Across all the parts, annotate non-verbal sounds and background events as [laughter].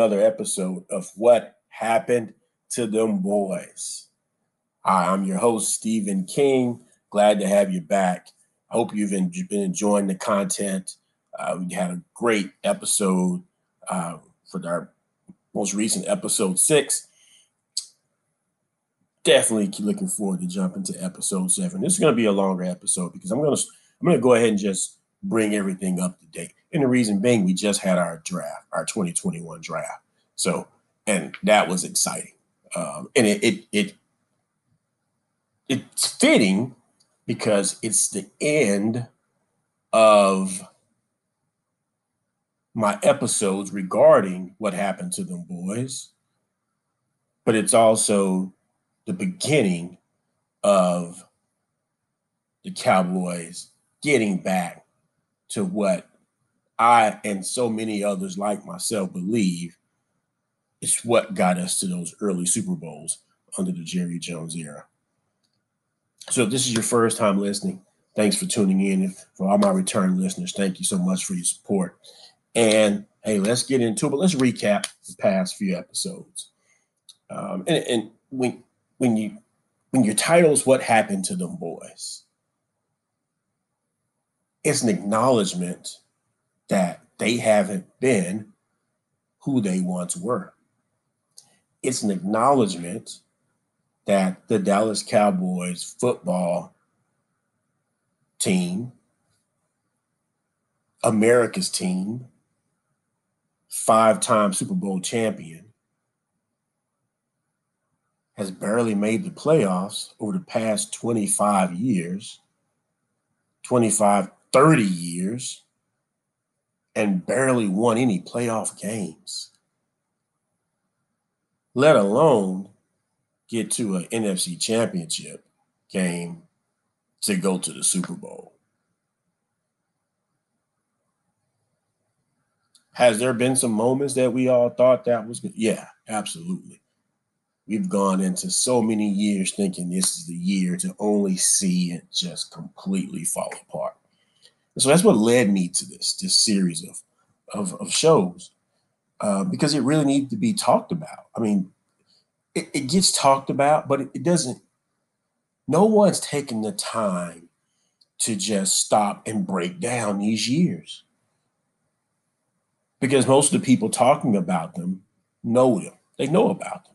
another episode of What Happened to Them Boys. Hi, I'm your host, Stephen King. Glad to have you back. I hope you've been enjoying the content. Uh, we had a great episode uh, for our most recent episode six. Definitely looking forward to jumping to episode seven. This is going to be a longer episode because I'm going to I'm going to go ahead and just bring everything up to date. And the reason being, we just had our draft, our 2021 draft. So, and that was exciting. Um, and it, it, it, it's fitting because it's the end of my episodes regarding what happened to them boys, but it's also the beginning of the Cowboys getting back to what I and so many others like myself believe it's what got us to those early Super Bowls under the Jerry Jones era. So if this is your first time listening, thanks for tuning in. For all my return listeners, thank you so much for your support. And hey, let's get into it. But let's recap the past few episodes. Um, and, and when when you when your title is "What Happened to Them Boys," it's an acknowledgement that they haven't been who they once were. It's an acknowledgement that the Dallas Cowboys football team, America's team, five time Super Bowl champion, has barely made the playoffs over the past 25 years, 25, 30 years and barely won any playoff games, let alone get to an NFC championship game to go to the Super Bowl. Has there been some moments that we all thought that was good? Yeah, absolutely. We've gone into so many years thinking this is the year to only see it just completely fall apart so that's what led me to this this series of of, of shows uh, because it really needed to be talked about. I mean, it, it gets talked about, but it, it doesn't. No one's taken the time to just stop and break down these years because most of the people talking about them know them. They know about them.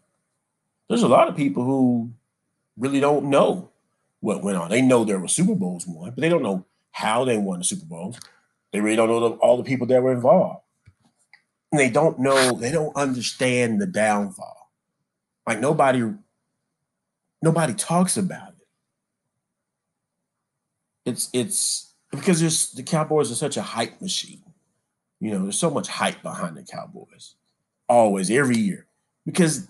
There's a lot of people who really don't know what went on. They know there were Super Bowls won, but they don't know how they won the Super Bowl. They really don't know the, all the people that were involved. And they don't know, they don't understand the downfall. Like nobody, nobody talks about it. It's it's because there's the Cowboys are such a hype machine. You know, there's so much hype behind the Cowboys. Always, every year. Because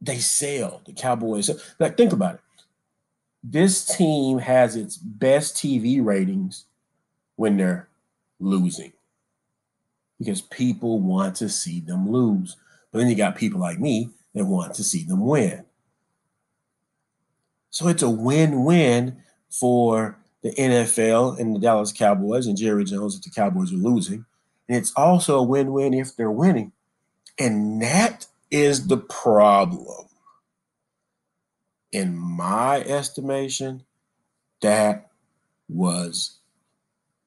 they sell the Cowboys. Like, think about it this team has its best TV ratings when they're losing because people want to see them lose. But then you got people like me that want to see them win. So it's a win win for the NFL and the Dallas Cowboys and Jerry Jones if the Cowboys are losing. And it's also a win win if they're winning. And that is the problem in my estimation, that was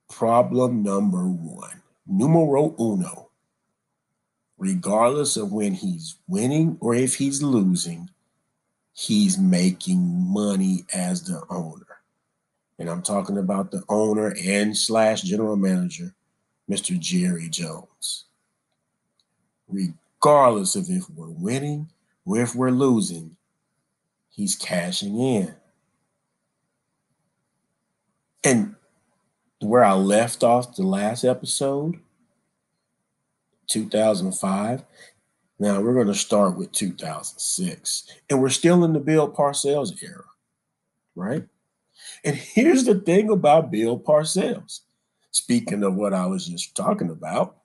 problem number one, numero uno. Regardless of when he's winning or if he's losing, he's making money as the owner. And I'm talking about the owner and slash general manager, Mr. Jerry Jones. Regardless of if we're winning or if we're losing, he's cashing in. And where I left off the last episode, 2005. Now we're going to start with 2006. And we're still in the Bill Parcells era, right? And here's the thing about Bill Parcells. Speaking of what I was just talking about,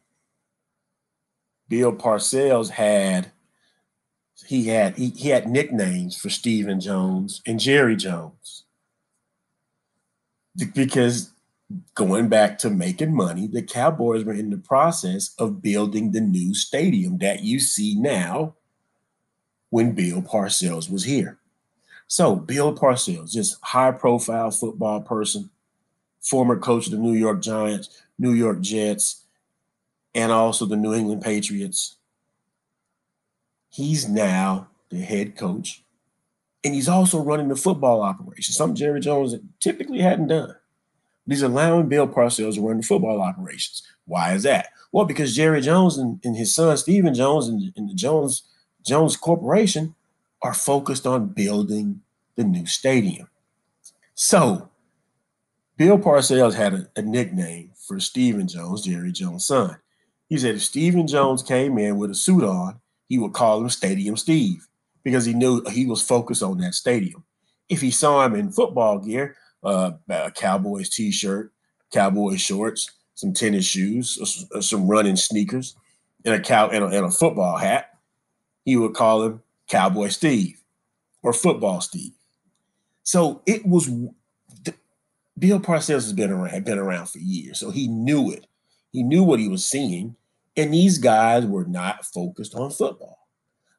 Bill Parcells had he had he, he had nicknames for Stephen Jones and Jerry Jones because going back to making money, the Cowboys were in the process of building the new stadium that you see now when Bill Parcells was here. So, Bill Parcells, just high profile football person, former coach of the New York Giants, New York Jets, and also the New England Patriots. He's now the head coach, and he's also running the football operation, something Jerry Jones typically hadn't done. But he's allowing Bill Parcells to run the football operations. Why is that? Well, because Jerry Jones and, and his son Stephen Jones and, and the Jones Jones Corporation are focused on building the new stadium. So, Bill Parcells had a, a nickname for Stephen Jones, Jerry Jones' son. He said if Stephen Jones came in with a suit on, he would call him Stadium Steve because he knew he was focused on that stadium. If he saw him in football gear, uh, a Cowboys t-shirt, Cowboy shorts, some tennis shoes, some running sneakers, and a cow and a, and a football hat, he would call him Cowboy Steve or Football Steve. So it was Bill Parcells has been around, had been around for years, so he knew it. He knew what he was seeing, and these guys were not focused on football,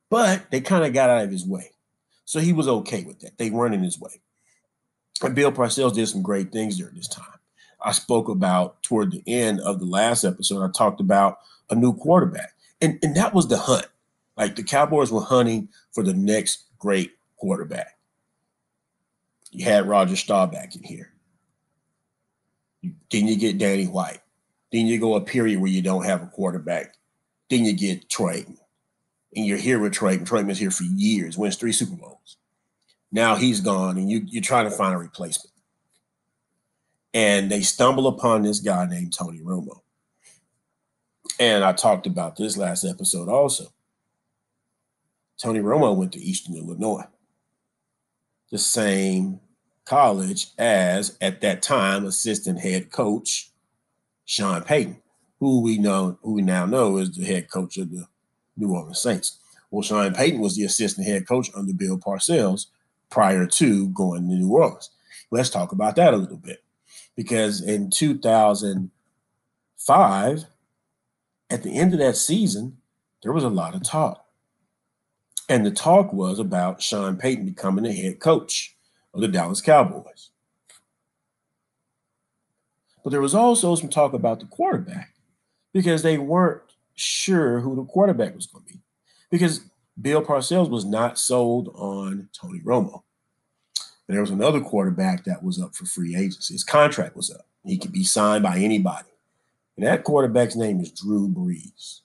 but they kind of got out of his way, so he was okay with that. They weren't in his way. And Bill Parcells did some great things during this time. I spoke about toward the end of the last episode. I talked about a new quarterback, and and that was the hunt. Like the Cowboys were hunting for the next great quarterback. You had Roger Staubach in here. Then you get Danny White. Then you go a period where you don't have a quarterback. Then you get Troy. And you're here with Troy. Troyman's here for years, wins three Super Bowls. Now he's gone, and you, you're trying to find a replacement. And they stumble upon this guy named Tony Romo. And I talked about this last episode also. Tony Romo went to Eastern Illinois, the same college as, at that time, assistant head coach Sean Payton, who we know, who we now know is the head coach of the New Orleans Saints. Well, Sean Payton was the assistant head coach under Bill Parcells prior to going to New Orleans. Let's talk about that a little bit. Because in 2005, at the end of that season, there was a lot of talk. And the talk was about Sean Payton becoming the head coach of the Dallas Cowboys. But there was also some talk about the quarterback because they weren't sure who the quarterback was going to be. Because Bill Parcells was not sold on Tony Romo. And there was another quarterback that was up for free agency. His contract was up. He could be signed by anybody. And that quarterback's name is Drew Brees.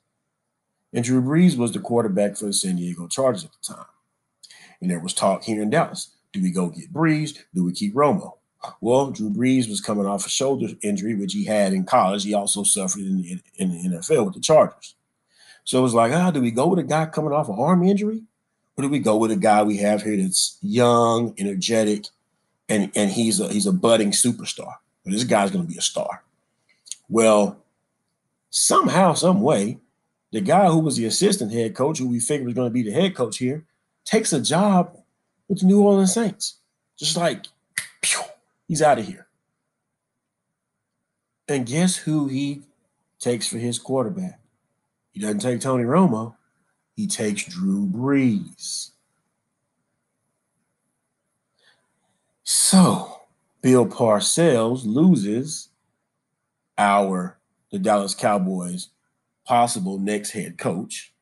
And Drew Brees was the quarterback for the San Diego Chargers at the time. And there was talk here in Dallas. Do we go get Brees? Do we keep Romo? Well, Drew Brees was coming off a shoulder injury, which he had in college. He also suffered in the, in the NFL with the Chargers. So it was like, ah, do we go with a guy coming off an arm injury? Or do we go with a guy we have here that's young, energetic, and, and he's a he's a budding superstar? But this guy's gonna be a star. Well, somehow, some way, the guy who was the assistant head coach, who we figured was going to be the head coach here, takes a job with the New Orleans Saints. Just like, he's out of here. And guess who he takes for his quarterback? He doesn't take Tony Romo, he takes Drew Brees. So, Bill Parcells loses our the Dallas Cowboys possible next head coach.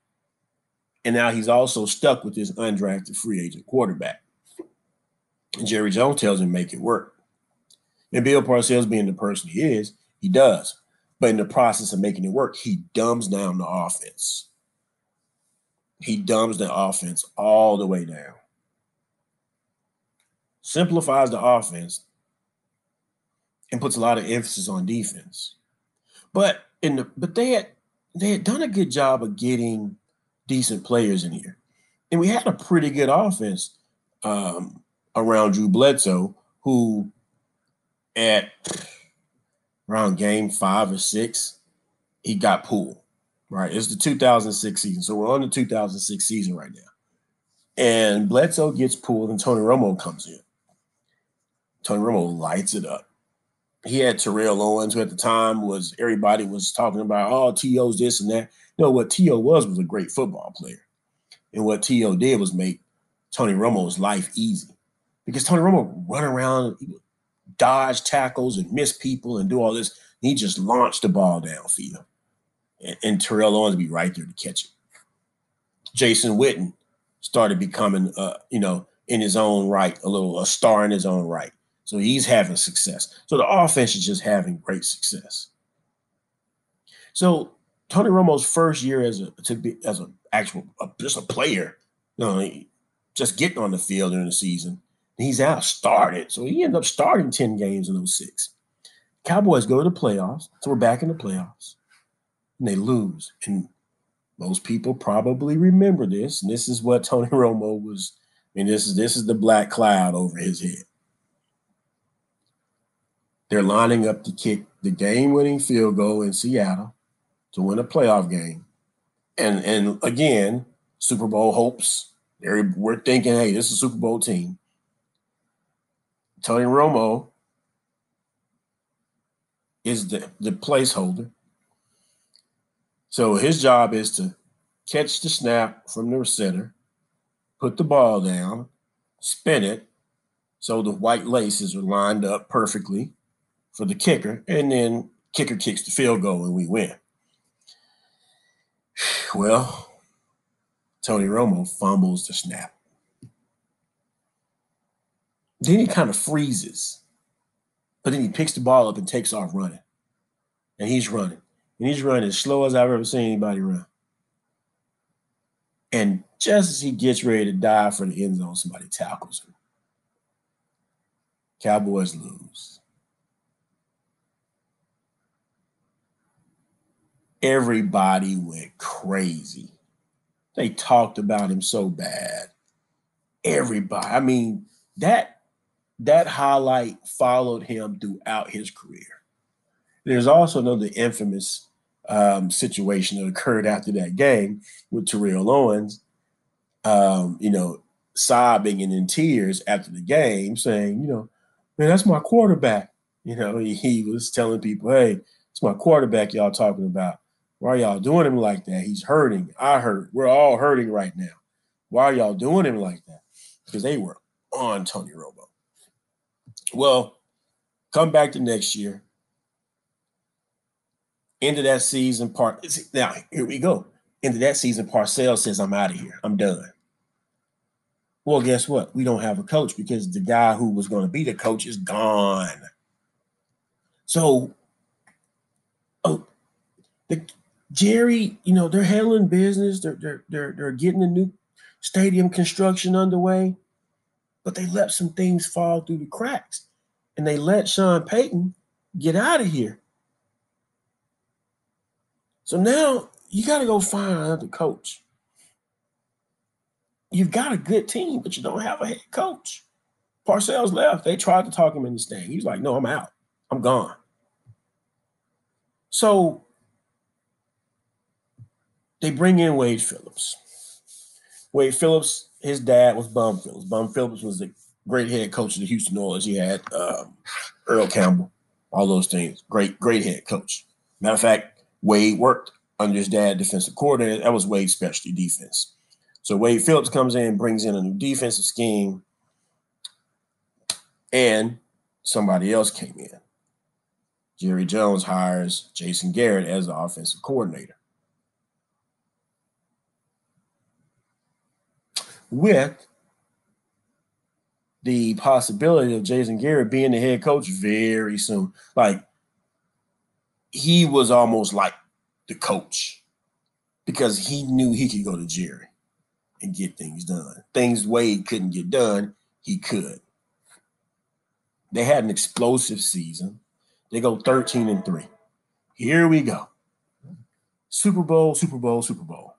And now he's also stuck with this undrafted free agent quarterback. And Jerry Jones tells him make it work. And Bill Parcells, being the person he is, he does. But in the process of making it work, he dumbs down the offense. He dumbs the offense all the way down. Simplifies the offense and puts a lot of emphasis on defense. But in the but they had they had done a good job of getting decent players in here. And we had a pretty good offense um, around Drew Bledsoe, who at around game five or six, he got pulled. Right. It's the 2006 season. So we're on the 2006 season right now. And Bledsoe gets pulled and Tony Romo comes in. Tony Romo lights it up. he had Terrell Owens, who at the time was everybody was talking about, oh, T.O.'s this and that. Know what T.O. was was a great football player. And what T.O. did was make Tony Romo's life easy. Because Tony Romo run around, dodge tackles and miss people and do all this. He just launched the ball downfield. And, and Terrell Owens be right there to catch it. Jason Witten started becoming, uh, you know, in his own right, a little a star in his own right. So he's having success. So the offense is just having great success. So Tony Romo's first year as a to be as an actual a, just a player, you know, just getting on the field during the season, he's out started. So he ended up starting 10 games in 06. Cowboys go to the playoffs. So we're back in the playoffs. And they lose. And most people probably remember this. And this is what [laughs] Tony Romo was. I mean, this is this is the black cloud over his head. They're lining up to kick the game-winning field goal in Seattle to win a playoff game. And and again, Super Bowl hopes. They're, we're thinking, hey, this is a Super Bowl team. Tony Romo is the, the placeholder. So his job is to catch the snap from the center, put the ball down, spin it so the white laces are lined up perfectly for the kicker, and then kicker kicks the field goal and we win. [sighs] Well, Tony Romo fumbles the snap. Then he kind of freezes, but then he picks the ball up and takes off running. And he's running. And he's running as slow as I've ever seen anybody run. And just as he gets ready to dive for the end zone, somebody tackles him. Cowboys lose. Everybody went crazy. They talked about him so bad. Everybody. I mean, that that highlight followed him throughout his career. There's also another infamous um, situation that occurred after that game with Terrell Owens, um, you know, sobbing and in tears after the game, saying, you know, man, that's my quarterback. You know, he, he was telling people, hey, it's my quarterback y'all talking about. Why are y'all doing him like that? He's hurting. I hurt. We're all hurting right now. Why are y'all doing him like that? Because they were on Tony Romo. Well, come back to next year. Into that season part. Now, here we go. Into that season, Parcells says, I'm out of here. I'm done. Well, guess what? We don't have a coach because the guy who was going to be the coach is gone. So, oh, the Jerry, you know, they're handling business. They're they're they're, they're getting a new stadium construction underway but they let some things fall through the cracks and they let Sean Payton get out of here. So now you got to go find another coach. You've got a good team, but you don't have a head coach. Parcells left. They tried to talk him into staying. He's like, no, I'm out. I'm gone. So they bring in Wade Phillips. Wade Phillips his dad was Bum Phillips. Bum Phillips was the great head coach of the Houston Oilers. He had um, Earl Campbell, all those things. Great, great head coach. Matter of fact, Wade worked under his dad, defensive coordinator. That was Wade's specialty defense. So Wade Phillips comes in, brings in a new defensive scheme, and somebody else came in. Jerry Jones hires Jason Garrett as the offensive coordinator. With the possibility of Jason Garrett being the head coach very soon. Like he was almost like the coach because he knew he could go to Jerry and get things done. Things Wade couldn't get done, he could. They had an explosive season. They go 13 and 3. Here we go. Super Bowl, Super Bowl, Super Bowl.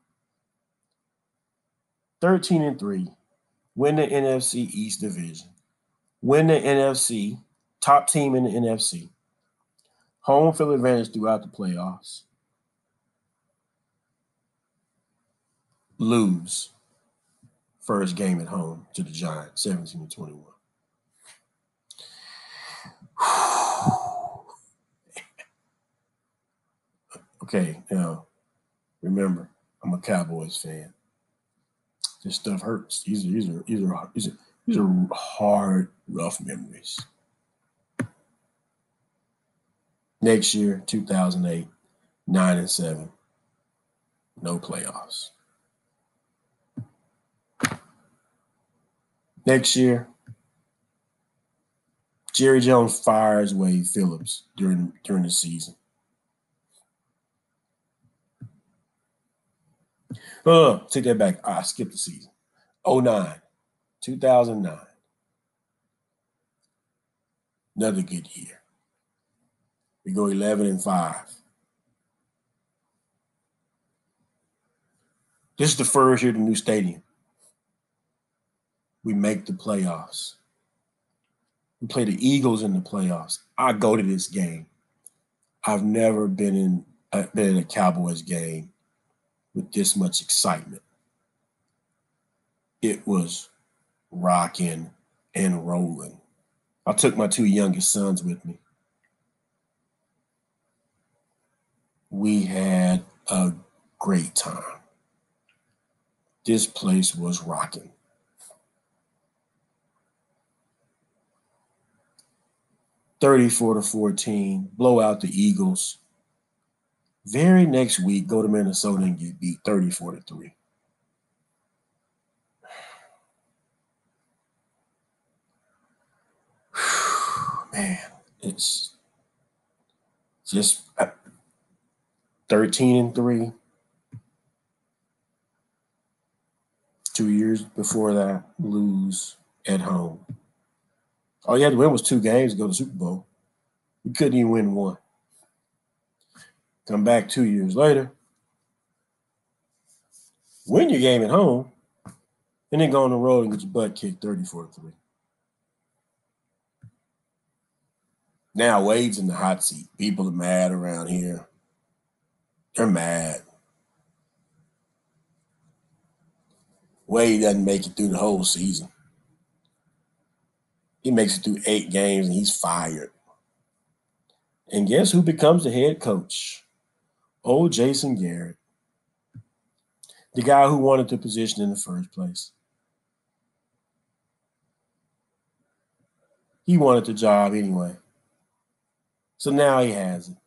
13 and 3, win the NFC East division, win the NFC, top team in the NFC, home field advantage throughout the playoffs, lose first game at home to the Giants, 17 to 21. [sighs] okay, now remember, I'm a Cowboys fan. This stuff hurts. These are these are these are these are, these are hard, rough memories. Next year, 2008, nine and seven, no playoffs. Next year, Jerry Jones fires Wade Phillips during during the season. Oh, take that back. I skipped the season. 09, 2009. Another good year. We go 11 and 5. This is the first year of the new stadium. We make the playoffs. We play the Eagles in the playoffs. I go to this game. I've never been in uh, been in a Cowboys game with this much excitement. It was rocking and rolling. I took my two youngest sons with me. We had a great time. This place was rocking. Thirty-four to fourteen, blow out the Eagles. Very next week, go to Minnesota and get beat 34 to 3. [sighs] Man, it's just uh, 13 and 3. Two years before that, lose at home. All you had to win was two games to go to the Super Bowl. You couldn't even win one. Come back two years later, win your game at home, and then go on the road and get your butt kicked 34 3. Now Wade's in the hot seat. People are mad around here. They're mad. Wade doesn't make it through the whole season. He makes it through eight games and he's fired. And guess who becomes the head coach? Old Jason Garrett, the guy who wanted the position in the first place. He wanted the job anyway. So now he has it.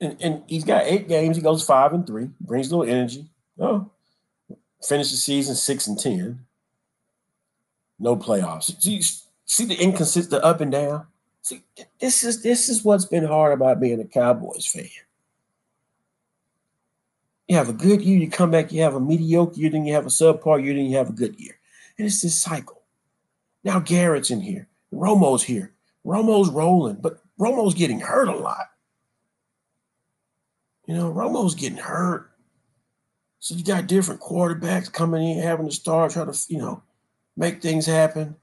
And, and he's got eight games. He goes five and three, brings a little energy. Oh, finish the season six and ten. No playoffs. See, see the inconsistent up and down. See, this is this is what's been hard about being a Cowboys fan. You have a good year, you come back, you have a mediocre year, then you have a subpar year, then you have a good year. And it's this cycle. Now Garrett's in here. Romo's here. Romo's rolling, but Romo's getting hurt a lot. You know, Romo's getting hurt. So you got different quarterbacks coming in, having to start, try to, you know, make things happen.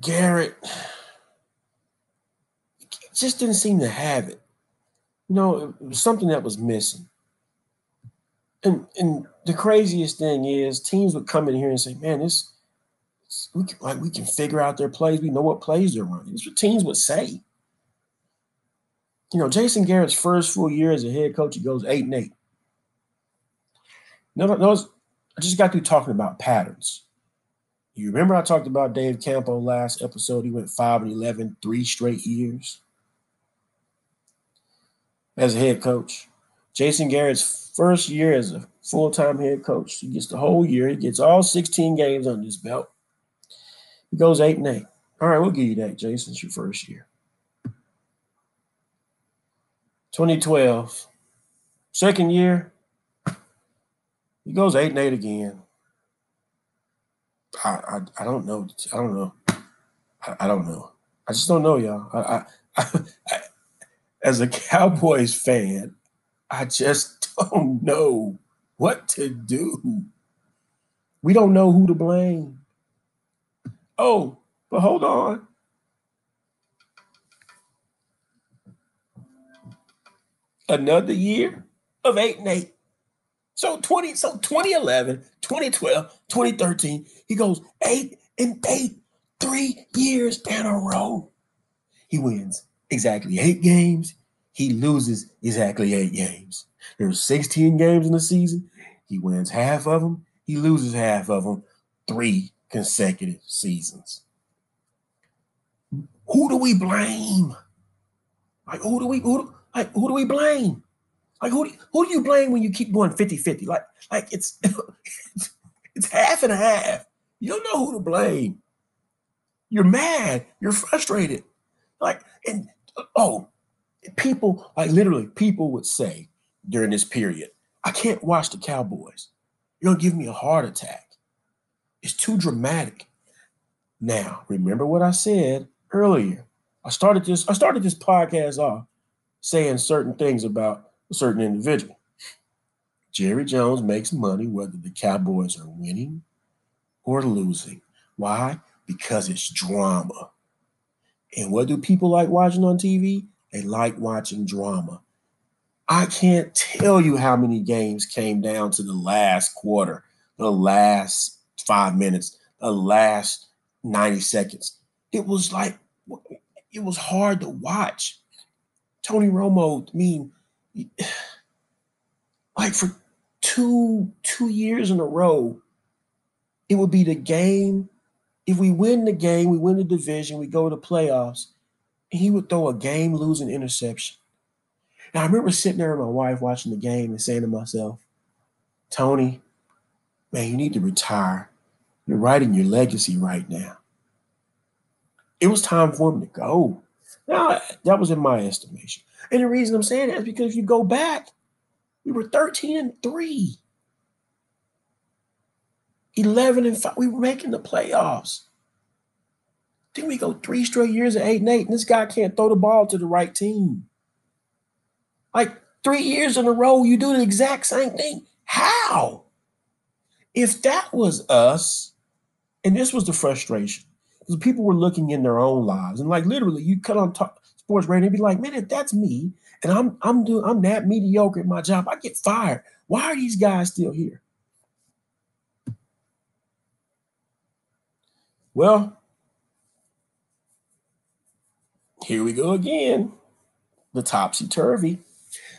Garrett just didn't seem to have it. You know, it was something that was missing. And and the craziest thing is teams would come in here and say, "Man, this we can, like we can figure out their plays. We know what plays they're running." That's what teams would say. You know, Jason Garrett's first full year as a head coach, he goes eight and eight. No, no, I just got through talking about patterns. You remember I talked about Dave Campo last episode? He went 5 and 11, three straight years as a head coach. Jason Garrett's first year as a full time head coach. He gets the whole year. He gets all 16 games under his belt. He goes 8 and 8. All right, we'll give you that, Jason. It's your first year. 2012, second year, he goes 8 and 8 again. I, I, I don't know. I don't know. I, I don't know. I just don't know, y'all. I, I, [laughs] I, as a [laughs] Cowboys fan, I just [laughs] don't know what to do. We don't know who to blame. Oh, but hold on. Another year of 8 and 8. So 20 so 2011, 2012, 2013, he goes 8 and 8 3 years in a row. he wins exactly eight games. He loses exactly eight games. There's 16 games in the season. He wins half of them. He loses half of them. Three consecutive seasons. Who do we blame? Like who do we who like who do we blame? Like who do, who do you blame when you keep going 50-50? Like like [laughs] it's it's half and a half. You don't know who to blame. You're mad. You're frustrated. Like and oh, people like literally people would say during this period, I can't watch the Cowboys. You're gonna give me a heart attack. It's too dramatic. Now, remember what I said earlier. I started this, I started this podcast off saying certain things about a certain individual. Jerry Jones makes money whether the Cowboys are winning or losing. Why? Because it's drama. And what do people like watching on TV? They like watching drama. I can't tell you how many games came down to the last quarter, the last five minutes, the last 90 seconds. It was like it was hard to watch. Tony Romo, I mean, [sighs] like for two two years in a row, it would be the game. If we win the game, we win the division, we go to playoffs, he would throw a game losing interception. Now I remember sitting there with my wife watching the game and saying to myself, Tony, man, you need to retire. You're writing your legacy right now it was time for him to go. Now, that was in my estimation. And the reason I'm saying that is because if you go back, we were 13 and 3. 11 and 5. We were making the playoffs. Then we go three straight years of 8 and 8, and this guy can't throw the ball to the right team. Like three years in a row, you do the exact same thing. How? If that was us, and this was the frustration, because people were looking in their own lives and like literally you cut on talk, sports radio and be like man if that's me and i'm i'm doing i'm that mediocre at my job i get fired why are these guys still here well here we go again the topsy-turvy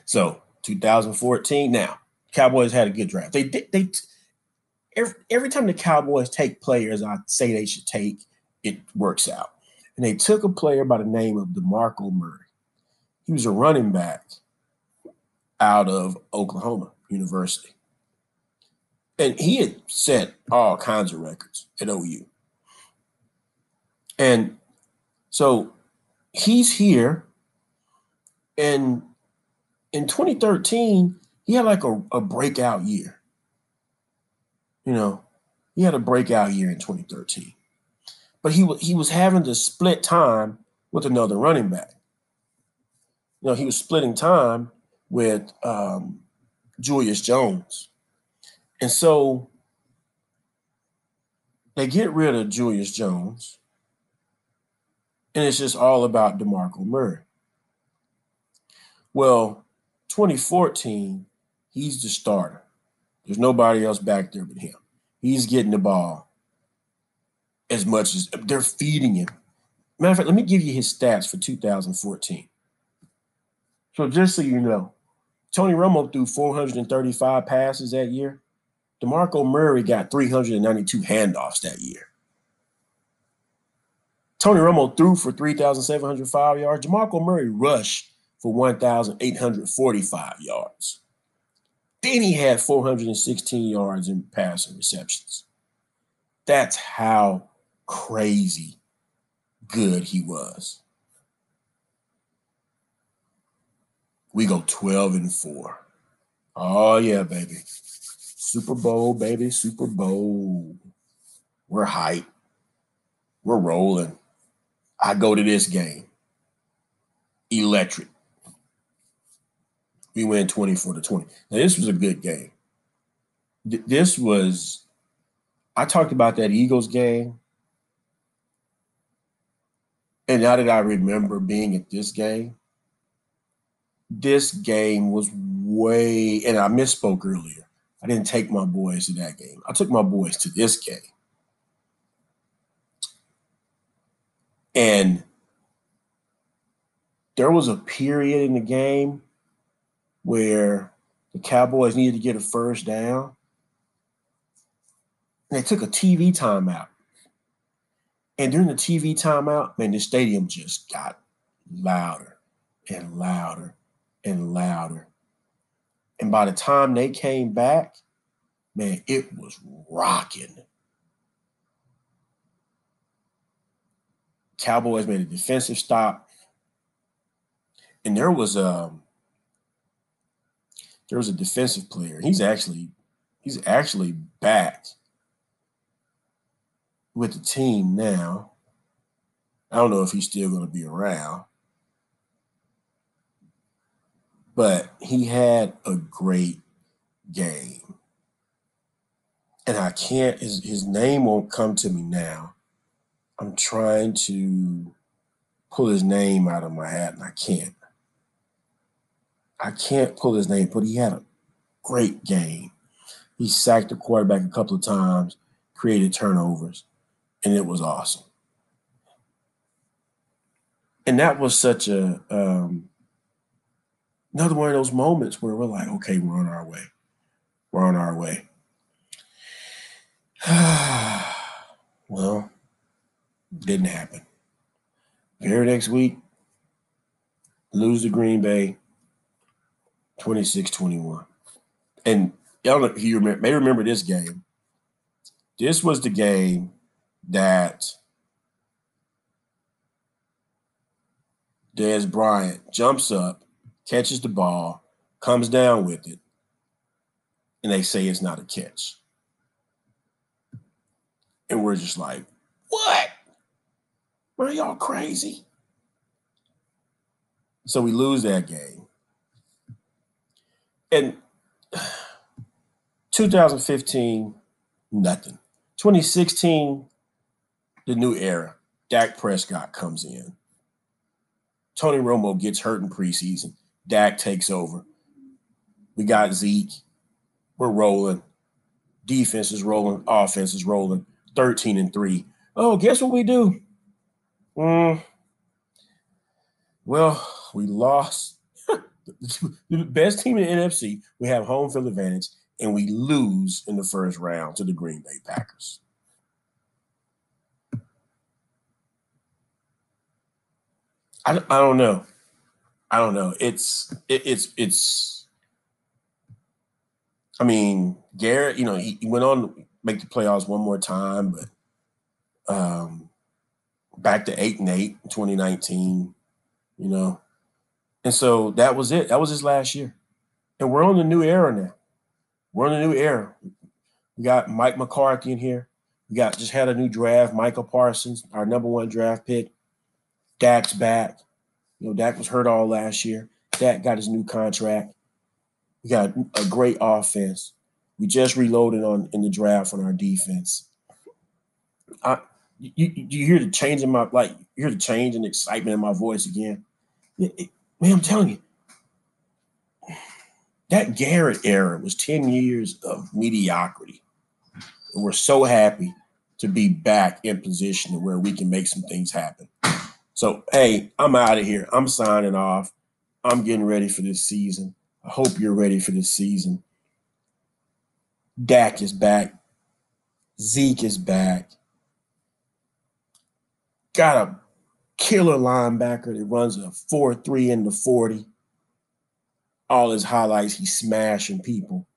so 2014 now cowboys had a good draft they they, they every, every time the cowboys take players i say they should take it works out. And they took a player by the name of DeMarco Murray. He was a running back out of Oklahoma University. And he had set all kinds of records at OU. And so he's here. And in 2013, he had like a, a breakout year. You know, he had a breakout year in 2013 but he he was having to split time with another running back. You know, he was splitting time with um, Julius Jones, and so they get rid of Julius Jones, and it's just all about DeMarco Murray. Well, 2014, he's the starter. There's nobody else back there but him. He's getting the ball as much as they're feeding him. Matter of fact, let me give you his stats for 2014. So just so you know, Tony Romo threw 435 passes that year. DeMarco Murray got 392 handoffs that year. Tony Romo threw for 3,705 yards. DeMarco Murray rushed for 1,845 yards. Then he had 416 yards in passing receptions. That's how crazy good he was. We go 12 and 4. Oh, yeah, baby. Super Bowl, baby. Super Bowl. We're hype. We're rolling. I go to this game. Electric. We win 24 to 20. Now, this was a good game. This was, I talked about that Eagles game and now that I remember being at this game, this game was way, and I misspoke earlier. I didn't take my boys to that game. I took my boys to this game. And there was a period in the game where the Cowboys needed to get a first down. And they took a TV timeout. And during the TV timeout, man, the stadium just got louder and louder and louder. And by the time they came back, man, it was rocking. Cowboys made a defensive stop. And there was a um, there was a defensive player. He's actually he's actually back with the team now. I don't know if he's still going to be around, but he had a great game. And I can't, his, his name won't come to me now. I'm trying to pull his name out of my hat and I can't. I can't pull his name, but he had a great game. He sacked the quarterback a couple of times, created turnovers, and it was awesome. And that was such a um, another one of those moments where we're like, okay, we're on our way. We're on our way. [sighs] well, didn't happen. Here next week, lose to Green Bay 26 21. And y'all know if you may remember this game. This was the game that Dez Bryant jumps up, catches the ball, comes down with it, and they say it's not a catch. And we're just like, what? Are y'all crazy? So we lose that game. And 2015, nothing. 2016, the new era. Dak Prescott comes in. Tony Romo gets hurt in preseason. Dak takes over. We got Zeke. We're rolling. Defense is rolling. Offense is rolling. 13 and 3. Oh, guess what we do? Mm. Well, we lost [laughs] the best team in the NFC. We have home field advantage, and we lose in the first round to the Green Bay Packers. I, I don't know. I don't know. It's it, it's it's. I mean, Garrett. You know, he, he, went on to make the playoffs one more time, but um, back to eight and eight in 2019. You know, and so that was it. That was his last year, and we're on the new era now. We're on the new era. We got Mike McCarthy in here. We got just had a new draft. Micah Parsons, our number one draft pick. Dak's back. You know, Dak was hurt all last year. Dak got his new contract. We got a great offense. We just reloaded on in the draft on our defense. I, you, you, hear the change in my like you hear the change and excitement in my voice again. It, it, man, I'm telling you, that Garrett era was 10 years of mediocrity. And we're so happy to be back in position where we can make some things happen. So, hey, I'm out of here. I'm signing off. I'm getting ready for this season. I hope you're ready for this season. Dak is back. Zeke is back. Got a killer linebacker that runs a 4 3 in the 40. All his highlights, he's smashing people.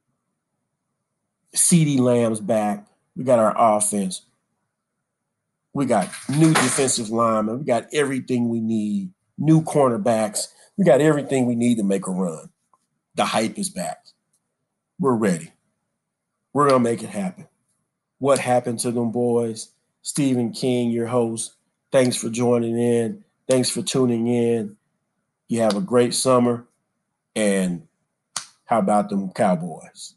CeeDee Lamb's back. We got our offense. We got new defensive linemen. We got everything we need. New cornerbacks. We got everything we need to make a run. The hype is back. We're ready. We're going to make it happen. What happened to them boys? Stephen King, your host. Thanks for joining in. Thanks for tuning in. You have a great summer. And how about them Cowboys?